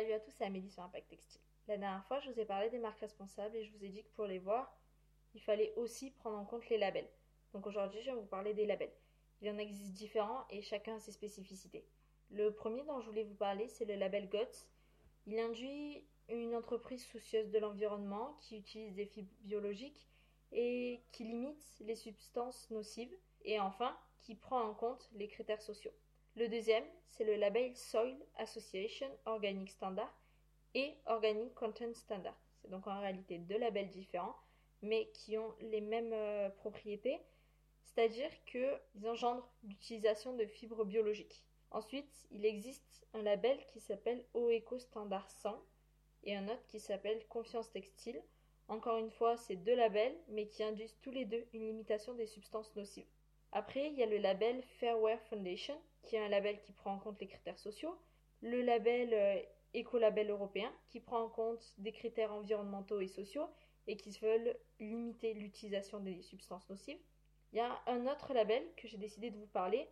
Salut à tous, c'est Amélie sur Impact Textile. La dernière fois, je vous ai parlé des marques responsables et je vous ai dit que pour les voir, il fallait aussi prendre en compte les labels. Donc aujourd'hui, je vais vous parler des labels. Il en existe différents et chacun a ses spécificités. Le premier dont je voulais vous parler, c'est le label GOTS. Il induit une entreprise soucieuse de l'environnement qui utilise des fibres biologiques et qui limite les substances nocives et enfin qui prend en compte les critères sociaux. Le deuxième, c'est le label Soil Association Organic Standard et Organic Content Standard. C'est donc en réalité deux labels différents, mais qui ont les mêmes euh, propriétés, c'est-à-dire qu'ils engendrent l'utilisation de fibres biologiques. Ensuite, il existe un label qui s'appelle OECO Standard 100 et un autre qui s'appelle Confiance Textile. Encore une fois, c'est deux labels, mais qui induisent tous les deux une limitation des substances nocives. Après, il y a le label Fairware Foundation, qui est un label qui prend en compte les critères sociaux. Le label euh, Écolabel européen, qui prend en compte des critères environnementaux et sociaux et qui veulent limiter l'utilisation des substances nocives. Il y a un autre label que j'ai décidé de vous parler,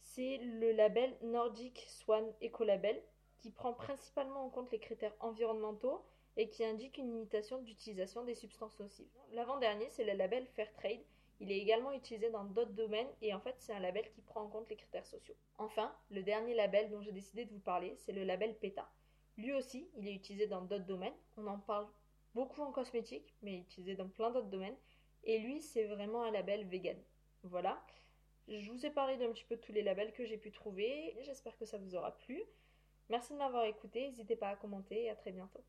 c'est le label Nordic Swan Ecolabel, qui prend principalement en compte les critères environnementaux et qui indique une limitation d'utilisation des substances nocives. L'avant-dernier, c'est le label Fairtrade, il est également utilisé dans d'autres domaines et en fait c'est un label qui prend en compte les critères sociaux. Enfin, le dernier label dont j'ai décidé de vous parler, c'est le label PETA. Lui aussi, il est utilisé dans d'autres domaines. On en parle beaucoup en cosmétique, mais utilisé dans plein d'autres domaines. Et lui, c'est vraiment un label vegan. Voilà. Je vous ai parlé d'un petit peu de tous les labels que j'ai pu trouver. J'espère que ça vous aura plu. Merci de m'avoir écouté. N'hésitez pas à commenter et à très bientôt.